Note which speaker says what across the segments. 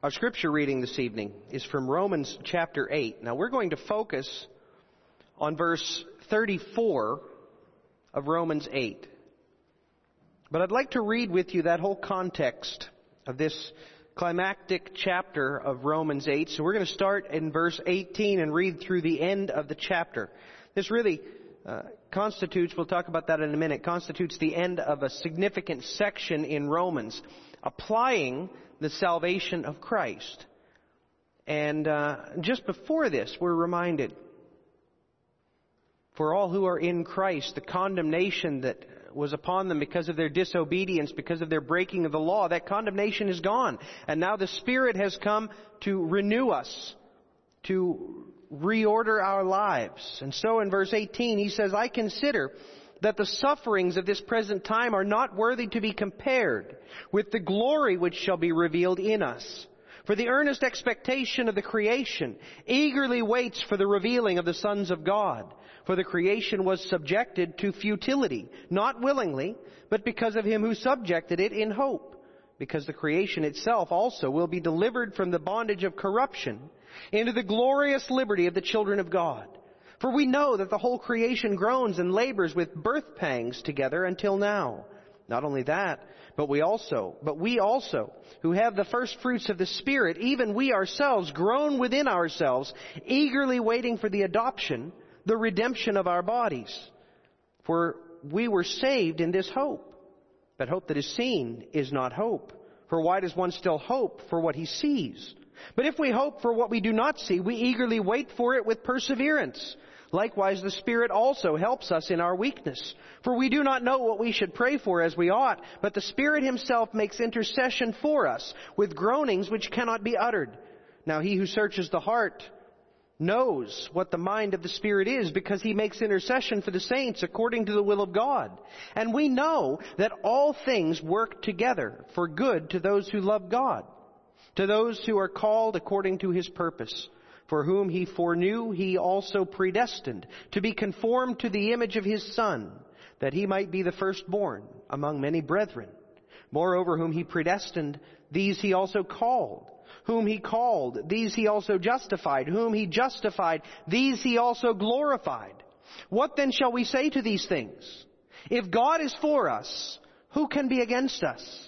Speaker 1: Our scripture reading this evening is from Romans chapter 8. Now we're going to focus on verse 34 of Romans 8. But I'd like to read with you that whole context of this climactic chapter of Romans 8. So we're going to start in verse 18 and read through the end of the chapter. This really uh, constitutes, we'll talk about that in a minute, constitutes the end of a significant section in Romans applying the salvation of Christ. And uh, just before this, we're reminded for all who are in Christ, the condemnation that was upon them because of their disobedience, because of their breaking of the law, that condemnation is gone. And now the Spirit has come to renew us, to reorder our lives. And so in verse 18, he says, I consider that the sufferings of this present time are not worthy to be compared with the glory which shall be revealed in us. For the earnest expectation of the creation eagerly waits for the revealing of the sons of God. For the creation was subjected to futility, not willingly, but because of him who subjected it in hope. Because the creation itself also will be delivered from the bondage of corruption into the glorious liberty of the children of God. For we know that the whole creation groans and labors with birth pangs together until now. Not only that, but we also, but we also, who have the first fruits of the Spirit, even we ourselves groan within ourselves, eagerly waiting for the adoption, the redemption of our bodies. For we were saved in this hope. But hope that is seen is not hope. For why does one still hope for what he sees? But if we hope for what we do not see, we eagerly wait for it with perseverance. Likewise, the Spirit also helps us in our weakness. For we do not know what we should pray for as we ought, but the Spirit Himself makes intercession for us with groanings which cannot be uttered. Now He who searches the heart knows what the mind of the Spirit is because He makes intercession for the saints according to the will of God. And we know that all things work together for good to those who love God, to those who are called according to His purpose for whom he foreknew, he also predestined to be conformed to the image of his Son, that he might be the firstborn among many brethren. Moreover, whom he predestined, these he also called. Whom he called, these he also justified. Whom he justified, these he also glorified. What then shall we say to these things? If God is for us, who can be against us?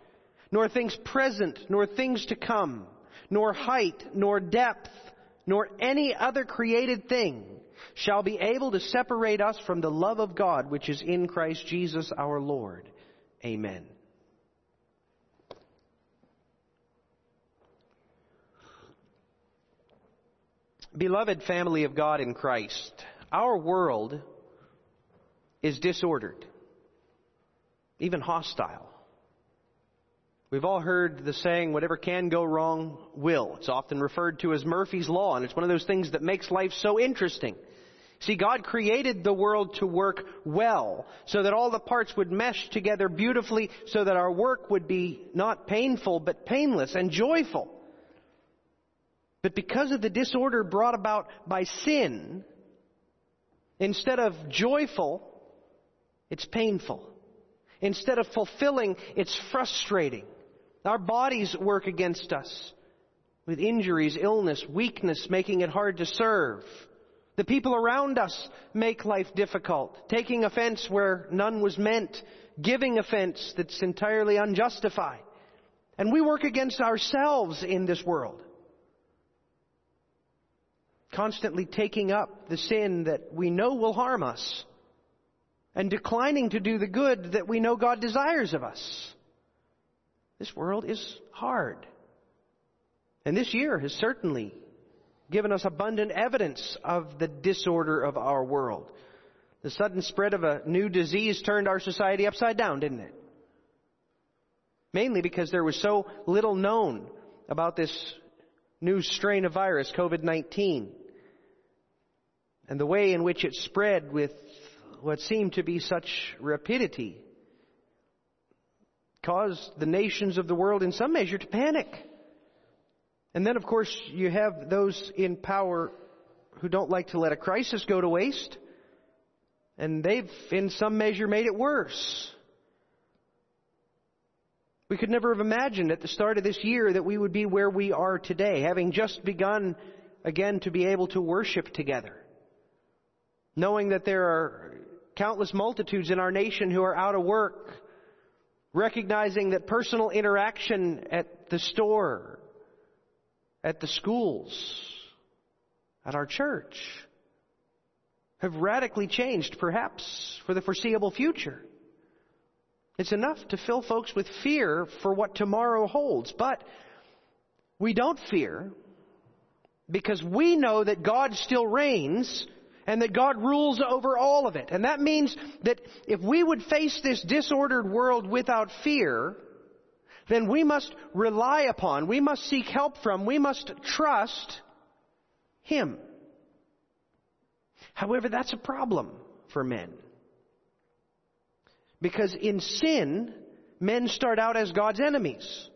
Speaker 1: nor things present, nor things to come, nor height, nor depth, nor any other created thing shall be able to separate us from the love of God which is in Christ Jesus our Lord. Amen. Beloved family of God in Christ, our world is disordered, even hostile. We've all heard the saying, whatever can go wrong will. It's often referred to as Murphy's Law, and it's one of those things that makes life so interesting. See, God created the world to work well, so that all the parts would mesh together beautifully, so that our work would be not painful, but painless and joyful. But because of the disorder brought about by sin, instead of joyful, it's painful. Instead of fulfilling, it's frustrating. Our bodies work against us with injuries, illness, weakness, making it hard to serve. The people around us make life difficult, taking offense where none was meant, giving offense that's entirely unjustified. And we work against ourselves in this world. Constantly taking up the sin that we know will harm us. and declining to do the good that we know God desires of us. This world is hard. And this year has certainly given us abundant evidence of the disorder of our world. The sudden spread of a new disease turned our society upside down, didn't it? Mainly because there was so little known about this new strain of virus, COVID-19, and the way in which it spread with what seemed to be such rapidity caused the nations of the world in some measure to panic. And then, of course, you have those in power who don't like to let a crisis go to waste. And they've, in some measure, made it worse. We could never have imagined at the start of this year that we would be where we are today, having just begun again to be able to worship together. Knowing that there are countless multitudes in our nation who are out of work, recognizing that personal interaction at the store, at the schools, at our church, have radically changed, perhaps for the foreseeable future. It's enough to fill folks with fear for what tomorrow holds. But we don't fear because we know that God still reigns and that God rules over all of it. And that means that if we would face this disordered world without fear, then we must rely upon, we must seek help from, we must trust Him. However, that's a problem for men. Because in sin, men start out as God's enemies.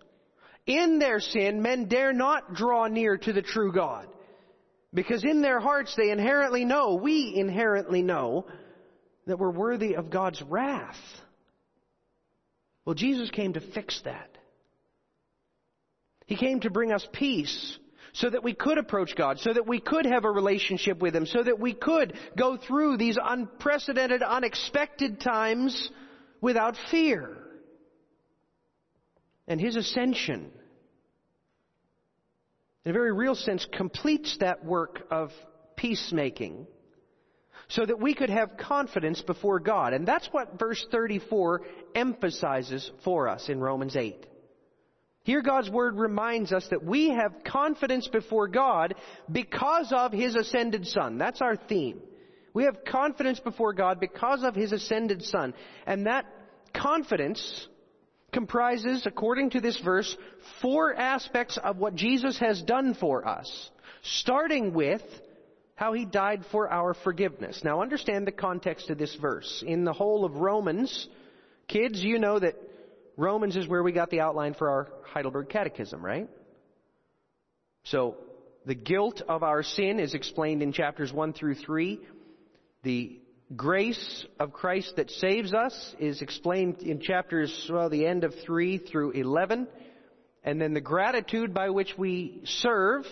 Speaker 1: In their sin, men dare not draw near to the true God. Because in their hearts they inherently know, we inherently know, that we're worthy of God's wrath. Well, Jesus came to fix that. He came to bring us peace so that we could approach God, so that we could have a relationship with Him, so that we could go through these unprecedented, unexpected times without fear. And His ascension, in a very real sense, completes that work of peacemaking so that we could have confidence before God. And that's what verse 34 emphasizes for us in Romans 8. Here God's Word reminds us that we have confidence before God because of His ascended Son. That's our theme. We have confidence before God because of His ascended Son. And that confidence comprises, according to this verse, four aspects of what Jesus has done for us. Starting with how He died for our forgiveness. Now understand the context of this verse. In the whole of Romans, kids, you know that Romans is where we got the outline for our Heidelberg Catechism, right? So, the guilt of our sin is explained in chapters 1 through 3. The grace of Christ that saves us is explained in chapters, well, the end of 3 through 11. And then the gratitude by which we serve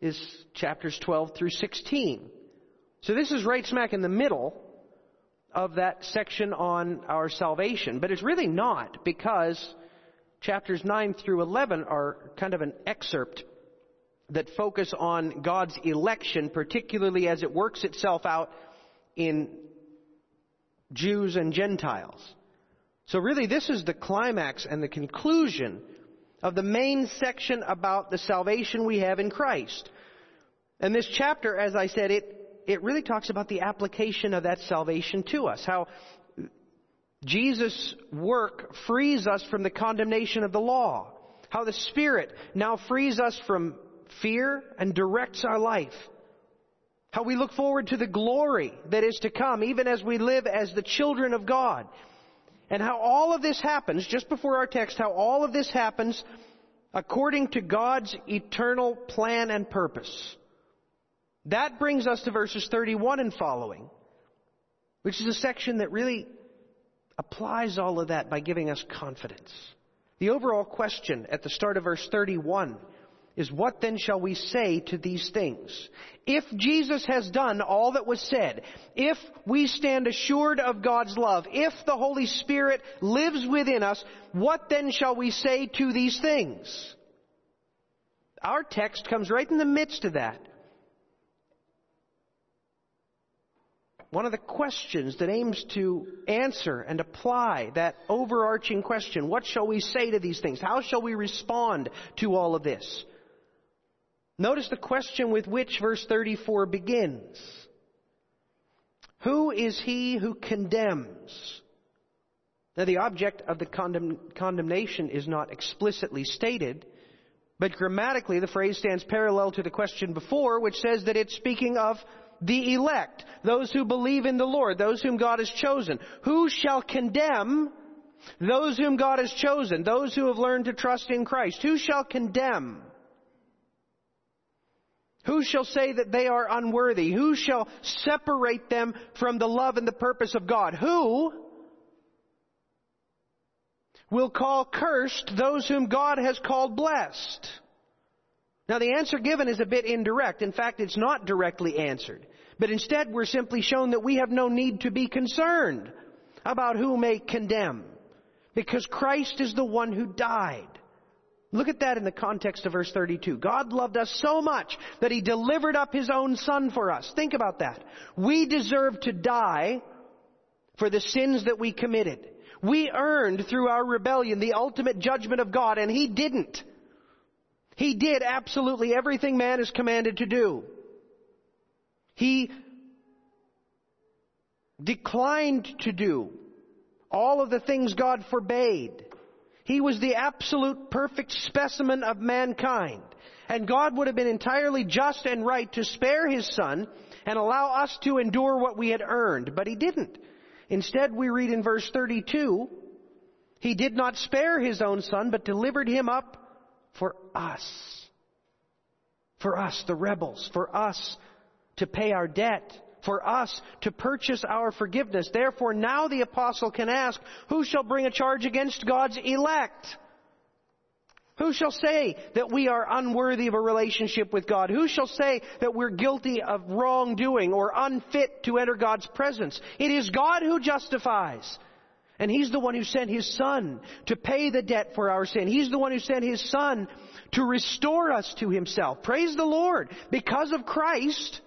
Speaker 1: is chapters 12 through 16. So this is right smack in the middle of that section on our salvation, but it's really not because chapters 9 through 11 are kind of an excerpt that focus on God's election, particularly as it works itself out in Jews and Gentiles. So really this is the climax and the conclusion of the main section about the salvation we have in Christ. And this chapter, as I said, it it really talks about the application of that salvation to us. How Jesus' work frees us from the condemnation of the law. How the Spirit now frees us from fear and directs our life. How we look forward to the glory that is to come, even as we live as the children of God. And how all of this happens, just before our text, how all of this happens according to God's eternal plan and purpose. That brings us to verses 31 and following, which is a section that really applies all of that by giving us confidence. The overall question at the start of verse 31 is what then shall we say to these things? If Jesus has done all that was said, if we stand assured of God's love, if the Holy Spirit lives within us, what then shall we say to these things? Our text comes right in the midst of that. one of the questions that aims to answer and apply that overarching question. What shall we say to these things? How shall we respond to all of this? Notice the question with which verse 34 begins. Who is he who condemns? Now the object of the condemn- condemnation is not explicitly stated, but grammatically the phrase stands parallel to the question before, which says that it's speaking of the elect, those who believe in the Lord, those whom God has chosen. Who shall condemn those whom God has chosen, those who have learned to trust in Christ? Who shall condemn? Who shall say that they are unworthy? Who shall separate them from the love and the purpose of God? Who will call cursed those whom God has called blessed? Now the answer given is a bit indirect. In fact, it's not directly answered. But instead we're simply shown that we have no need to be concerned about who may condemn. Because Christ is the one who died. Look at that in the context of verse 32. God loved us so much that He delivered up His own Son for us. Think about that. We deserve to die for the sins that we committed. We earned through our rebellion the ultimate judgment of God and He didn't. He did absolutely everything man is commanded to do. He declined to do all of the things God forbade. He was the absolute perfect specimen of mankind. And God would have been entirely just and right to spare His Son and allow us to endure what we had earned, but He didn't. Instead, we read in verse 32, He did not spare His own Son, but delivered Him up for us. For us, the rebels. For us to pay our debt. For us to purchase our forgiveness. Therefore, now the apostle can ask, who shall bring a charge against God's elect? Who shall say that we are unworthy of a relationship with God? Who shall say that we're guilty of wrongdoing or unfit to enter God's presence? It is God who justifies. And He's the one who sent His Son to pay the debt for our sin. He's the one who sent His Son to restore us to Himself. Praise the Lord. Because of Christ,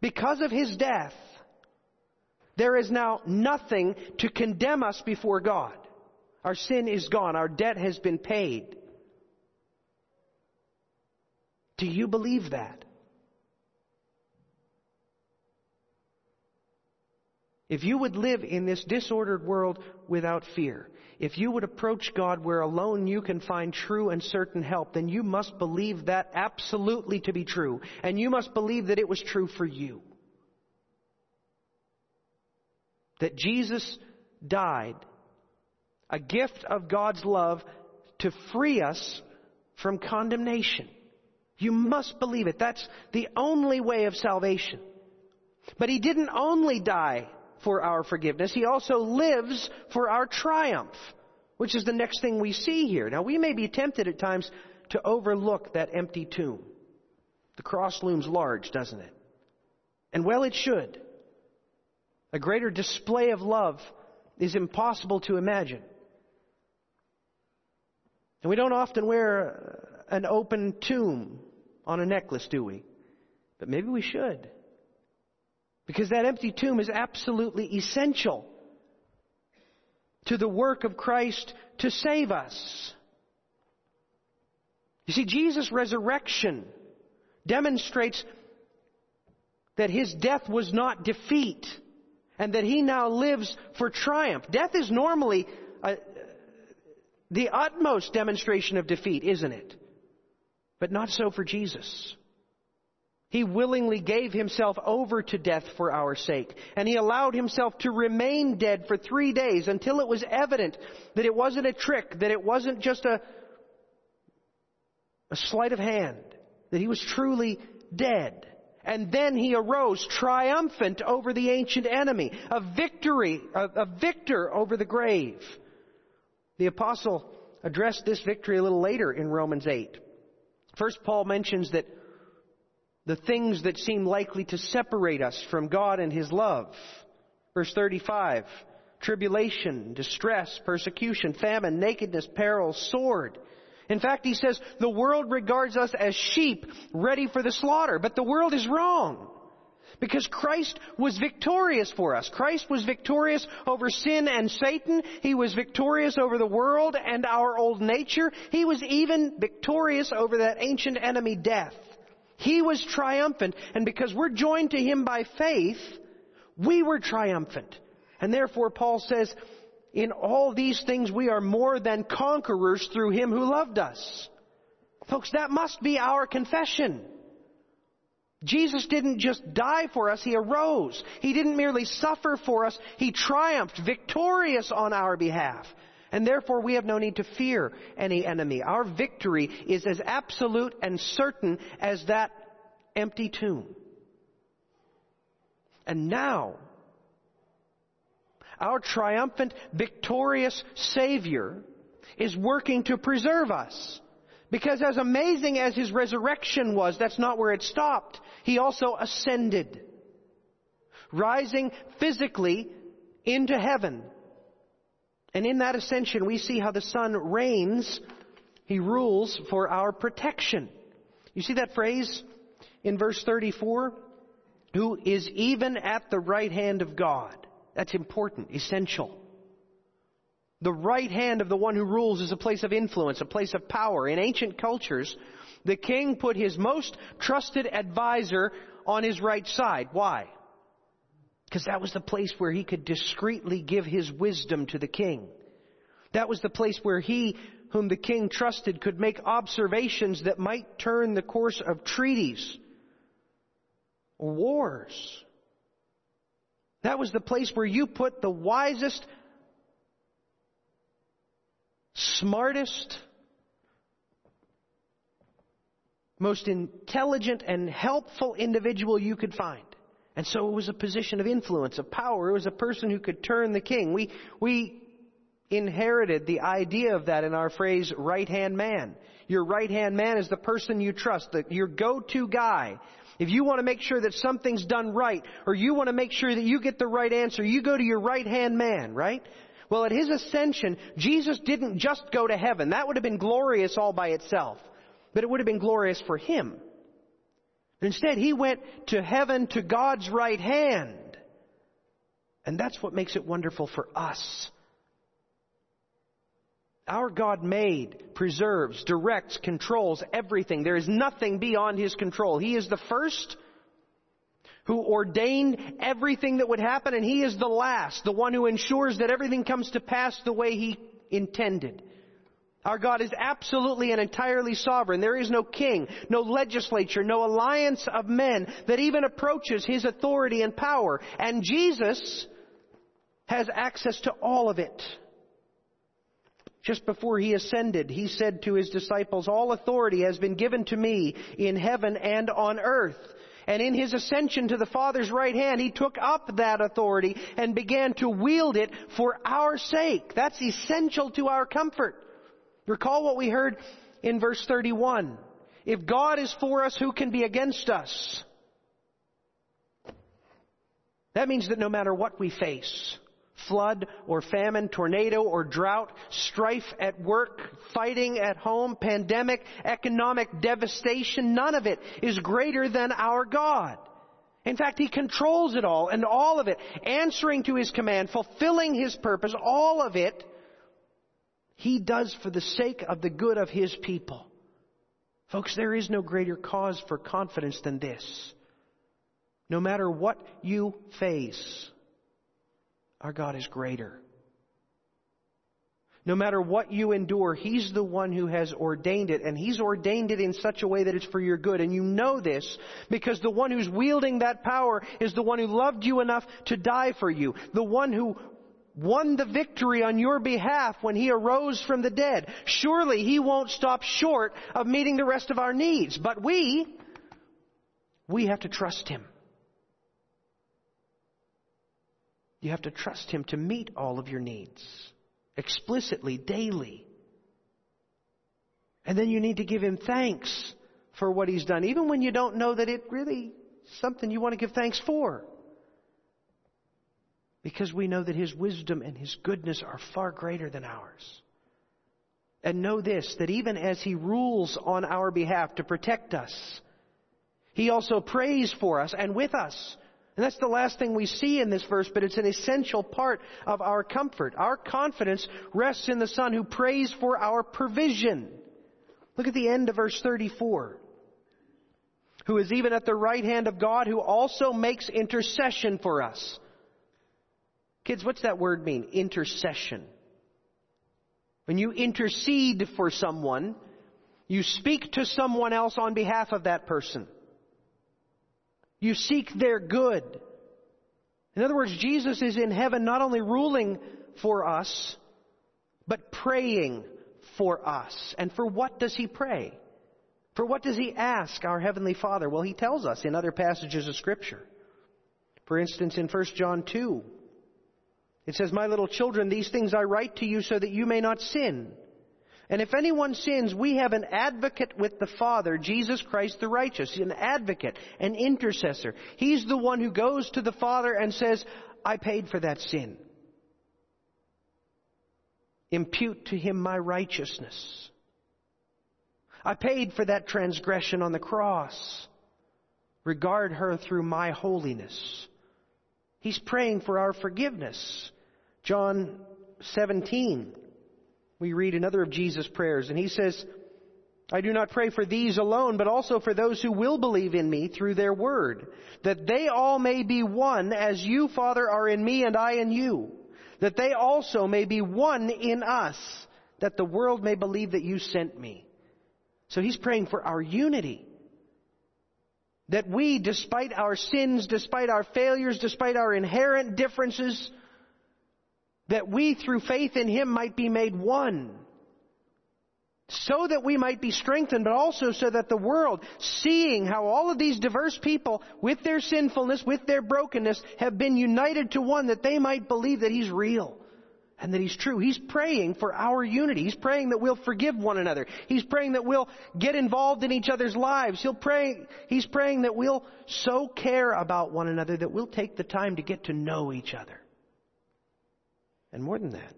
Speaker 1: because of His death, there is now nothing to condemn us before God. Our sin is gone. Our debt has been paid. Do you believe that? If you would live in this disordered world without fear, if you would approach God where alone you can find true and certain help, then you must believe that absolutely to be true. And you must believe that it was true for you. That Jesus died, a gift of God's love to free us from condemnation. You must believe it. That's the only way of salvation. But He didn't only die for our forgiveness. He also lives for our triumph, which is the next thing we see here. Now we may be tempted at times to overlook that empty tomb. The cross looms large, doesn't it? And well it should. A greater display of love is impossible to imagine. And we don't often wear uh, an open tomb on a necklace, do we? But maybe we should. Because that empty tomb is absolutely essential to the work of Christ to save us. You see, Jesus' resurrection demonstrates that his death was not defeat and that he now lives for triumph. Death is normally a, the utmost demonstration of defeat, isn't it? But not so for Jesus. He willingly gave himself over to death for our sake. And he allowed himself to remain dead for three days until it was evident that it wasn't a trick, that it wasn't just a, a sleight of hand, that he was truly dead. And then he arose triumphant over the ancient enemy, a victory, a, a victor over the grave. The apostle addressed this victory a little later in Romans 8. First, Paul mentions that the things that seem likely to separate us from God and His love. Verse 35, tribulation, distress, persecution, famine, nakedness, peril, sword. In fact, he says, the world regards us as sheep ready for the slaughter, but the world is wrong. Because Christ was victorious for us. Christ was victorious over sin and Satan. He was victorious over the world and our old nature. He was even victorious over that ancient enemy death. He was triumphant, and because we're joined to Him by faith, we were triumphant. And therefore Paul says, in all these things we are more than conquerors through Him who loved us. Folks, that must be our confession. Jesus didn't just die for us, He arose. He didn't merely suffer for us, He triumphed, victorious on our behalf. And therefore we have no need to fear any enemy. Our victory is as absolute and certain as that empty tomb. And now, our triumphant, victorious Savior is working to preserve us. Because as amazing as His resurrection was, that's not where it stopped. He also ascended. Rising physically into heaven. And in that ascension, we see how the Son reigns. He rules for our protection. You see that phrase in verse 34? Who is even at the right hand of God. That's important, essential. The right hand of the one who rules is a place of influence, a place of power. In ancient cultures, the king put his most trusted advisor on his right side. Why? Because that was the place where he could discreetly give his wisdom to the king. That was the place where he, whom the king trusted, could make observations that might turn the course of treaties wars. That was the place where you put the wisest, smartest, most intelligent and helpful individual you could find. And so it was a position of influence, of power. It was a person who could turn the king. We, we inherited the idea of that in our phrase, right hand man. Your right hand man is the person you trust, the, your go-to guy. If you want to make sure that something's done right, or you want to make sure that you get the right answer, you go to your right hand man, right? Well, at his ascension, Jesus didn't just go to heaven. That would have been glorious all by itself. But it would have been glorious for him. Instead, he went to heaven to God's right hand. And that's what makes it wonderful for us. Our God made, preserves, directs, controls everything. There is nothing beyond His control. He is the first who ordained everything that would happen, and He is the last, the one who ensures that everything comes to pass the way He intended. Our God is absolutely and entirely sovereign. There is no king, no legislature, no alliance of men that even approaches His authority and power. And Jesus has access to all of it. Just before he ascended, he said to his disciples, All authority has been given to me in heaven and on earth. And in his ascension to the Father's right hand, he took up that authority and began to wield it for our sake. That's essential to our comfort. Recall what we heard in verse 31. If God is for us, who can be against us? That means that no matter what we face, flood or famine, tornado or drought, strife at work, fighting at home, pandemic, economic devastation, none of it is greater than our God. In fact, He controls it all and all of it, answering to His command, fulfilling His purpose, all of it he does for the sake of the good of His people. Folks, there is no greater cause for confidence than this. No matter what you face, our God is greater. No matter what you endure, He's the one who has ordained it, and He's ordained it in such a way that it's for your good. And you know this because the one who's wielding that power is the one who loved you enough to die for you. The one who won the victory on your behalf when He arose from the dead. Surely He won't stop short of meeting the rest of our needs. But we, we have to trust Him. You have to trust Him to meet all of your needs. Explicitly, daily. And then you need to give Him thanks for what He's done, even when you don't know that it really something you want to give thanks for. Because we know that His wisdom and His goodness are far greater than ours. And know this, that even as He rules on our behalf to protect us, He also prays for us and with us And that's the last thing we see in this verse, but it's an essential part of our comfort. Our confidence rests in the Son who prays for our provision. Look at the end of verse 34. Who is even at the right hand of God, who also makes intercession for us. Kids, what's that word mean? Intercession. When you intercede for someone, you speak to someone else on behalf of that person. You seek their good. In other words, Jesus is in heaven not only ruling for us, but praying for us. And for what does he pray? For what does he ask our Heavenly Father? Well, he tells us in other passages of Scripture. For instance, in 1 John 2, it says, My little children, these things I write to you so that you may not sin. And if anyone sins, we have an advocate with the Father, Jesus Christ the righteous, an advocate, an intercessor. He's the one who goes to the Father and says, I paid for that sin. Impute to him my righteousness. I paid for that transgression on the cross. Regard her through my holiness. He's praying for our forgiveness. John 17 we read another of Jesus' prayers, and he says, I do not pray for these alone, but also for those who will believe in me through their word, that they all may be one as you, Father, are in me and I in you, that they also may be one in us, that the world may believe that you sent me. So he's praying for our unity. That we, despite our sins, despite our failures, despite our inherent differences, that we through faith in Him might be made one. So that we might be strengthened, but also so that the world, seeing how all of these diverse people, with their sinfulness, with their brokenness, have been united to one, that they might believe that He's real and that He's true. He's praying for our unity. He's praying that we'll forgive one another. He's praying that we'll get involved in each other's lives. He'll pray, he's praying that we'll so care about one another that we'll take the time to get to know each other. And more than that.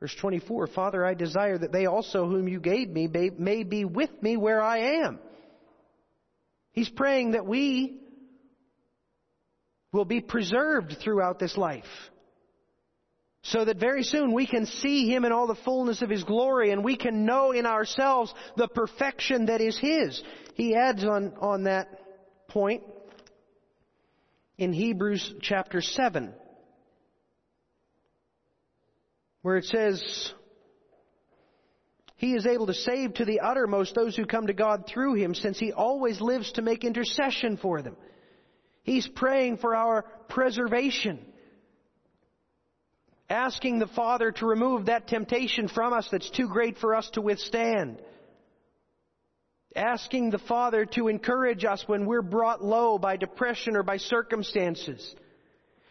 Speaker 1: Verse 24, Father, I desire that they also whom you gave me may be with me where I am. He's praying that we will be preserved throughout this life. So that very soon we can see Him in all the fullness of His glory and we can know in ourselves the perfection that is His. He adds on, on that point in Hebrews chapter 7 where it says, He is able to save to the uttermost those who come to God through Him, since He always lives to make intercession for them. He's praying for our preservation. Asking the Father to remove that temptation from us that's too great for us to withstand. Asking the Father to encourage us when we're brought low by depression or by circumstances.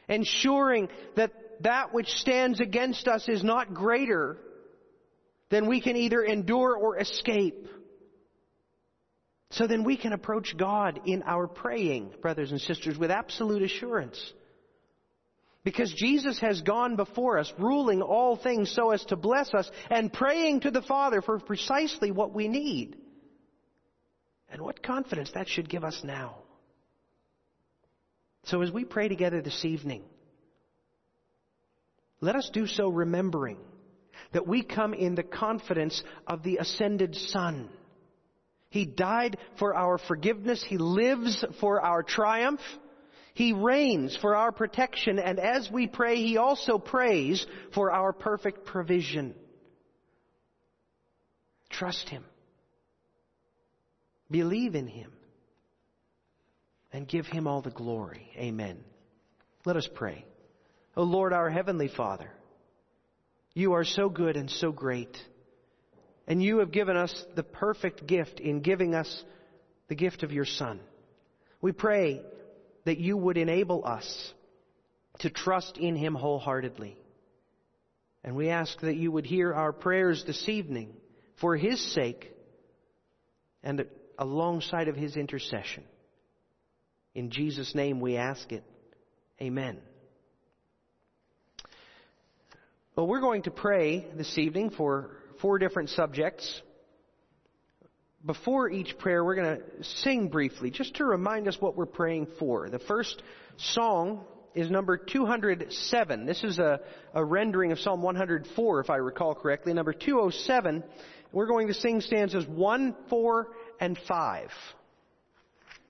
Speaker 1: Ensuring that that which stands against us is not greater than we can either endure or escape. So then we can approach God in our praying, brothers and sisters, with absolute assurance. Because Jesus has gone before us, ruling all things so as to bless us, and praying to the Father for precisely what we need. And what confidence that should give us now. So as we pray together this evening, let us do so remembering that we come in the confidence of the ascended Son. He died for our forgiveness. He lives for our triumph. He reigns for our protection. And as we pray, He also prays for our perfect provision. Trust Him. Believe in Him. And give Him all the glory. Amen. Let us pray. O Lord, our Heavenly Father, you are so good and so great. And you have given us the perfect gift in giving us the gift of your Son. We pray that you would enable us to trust in Him wholeheartedly. And we ask that you would hear our prayers this evening for His sake and alongside of His intercession. In Jesus' name we ask it. Amen. Well, we're going to pray this evening for four different subjects. before each prayer, we're going to sing briefly just to remind us what we're praying for. The first song is number 207. This is a, a rendering of Psalm 104, if I recall correctly. Number 207, we're going to sing stanzas 1, 4, and 5.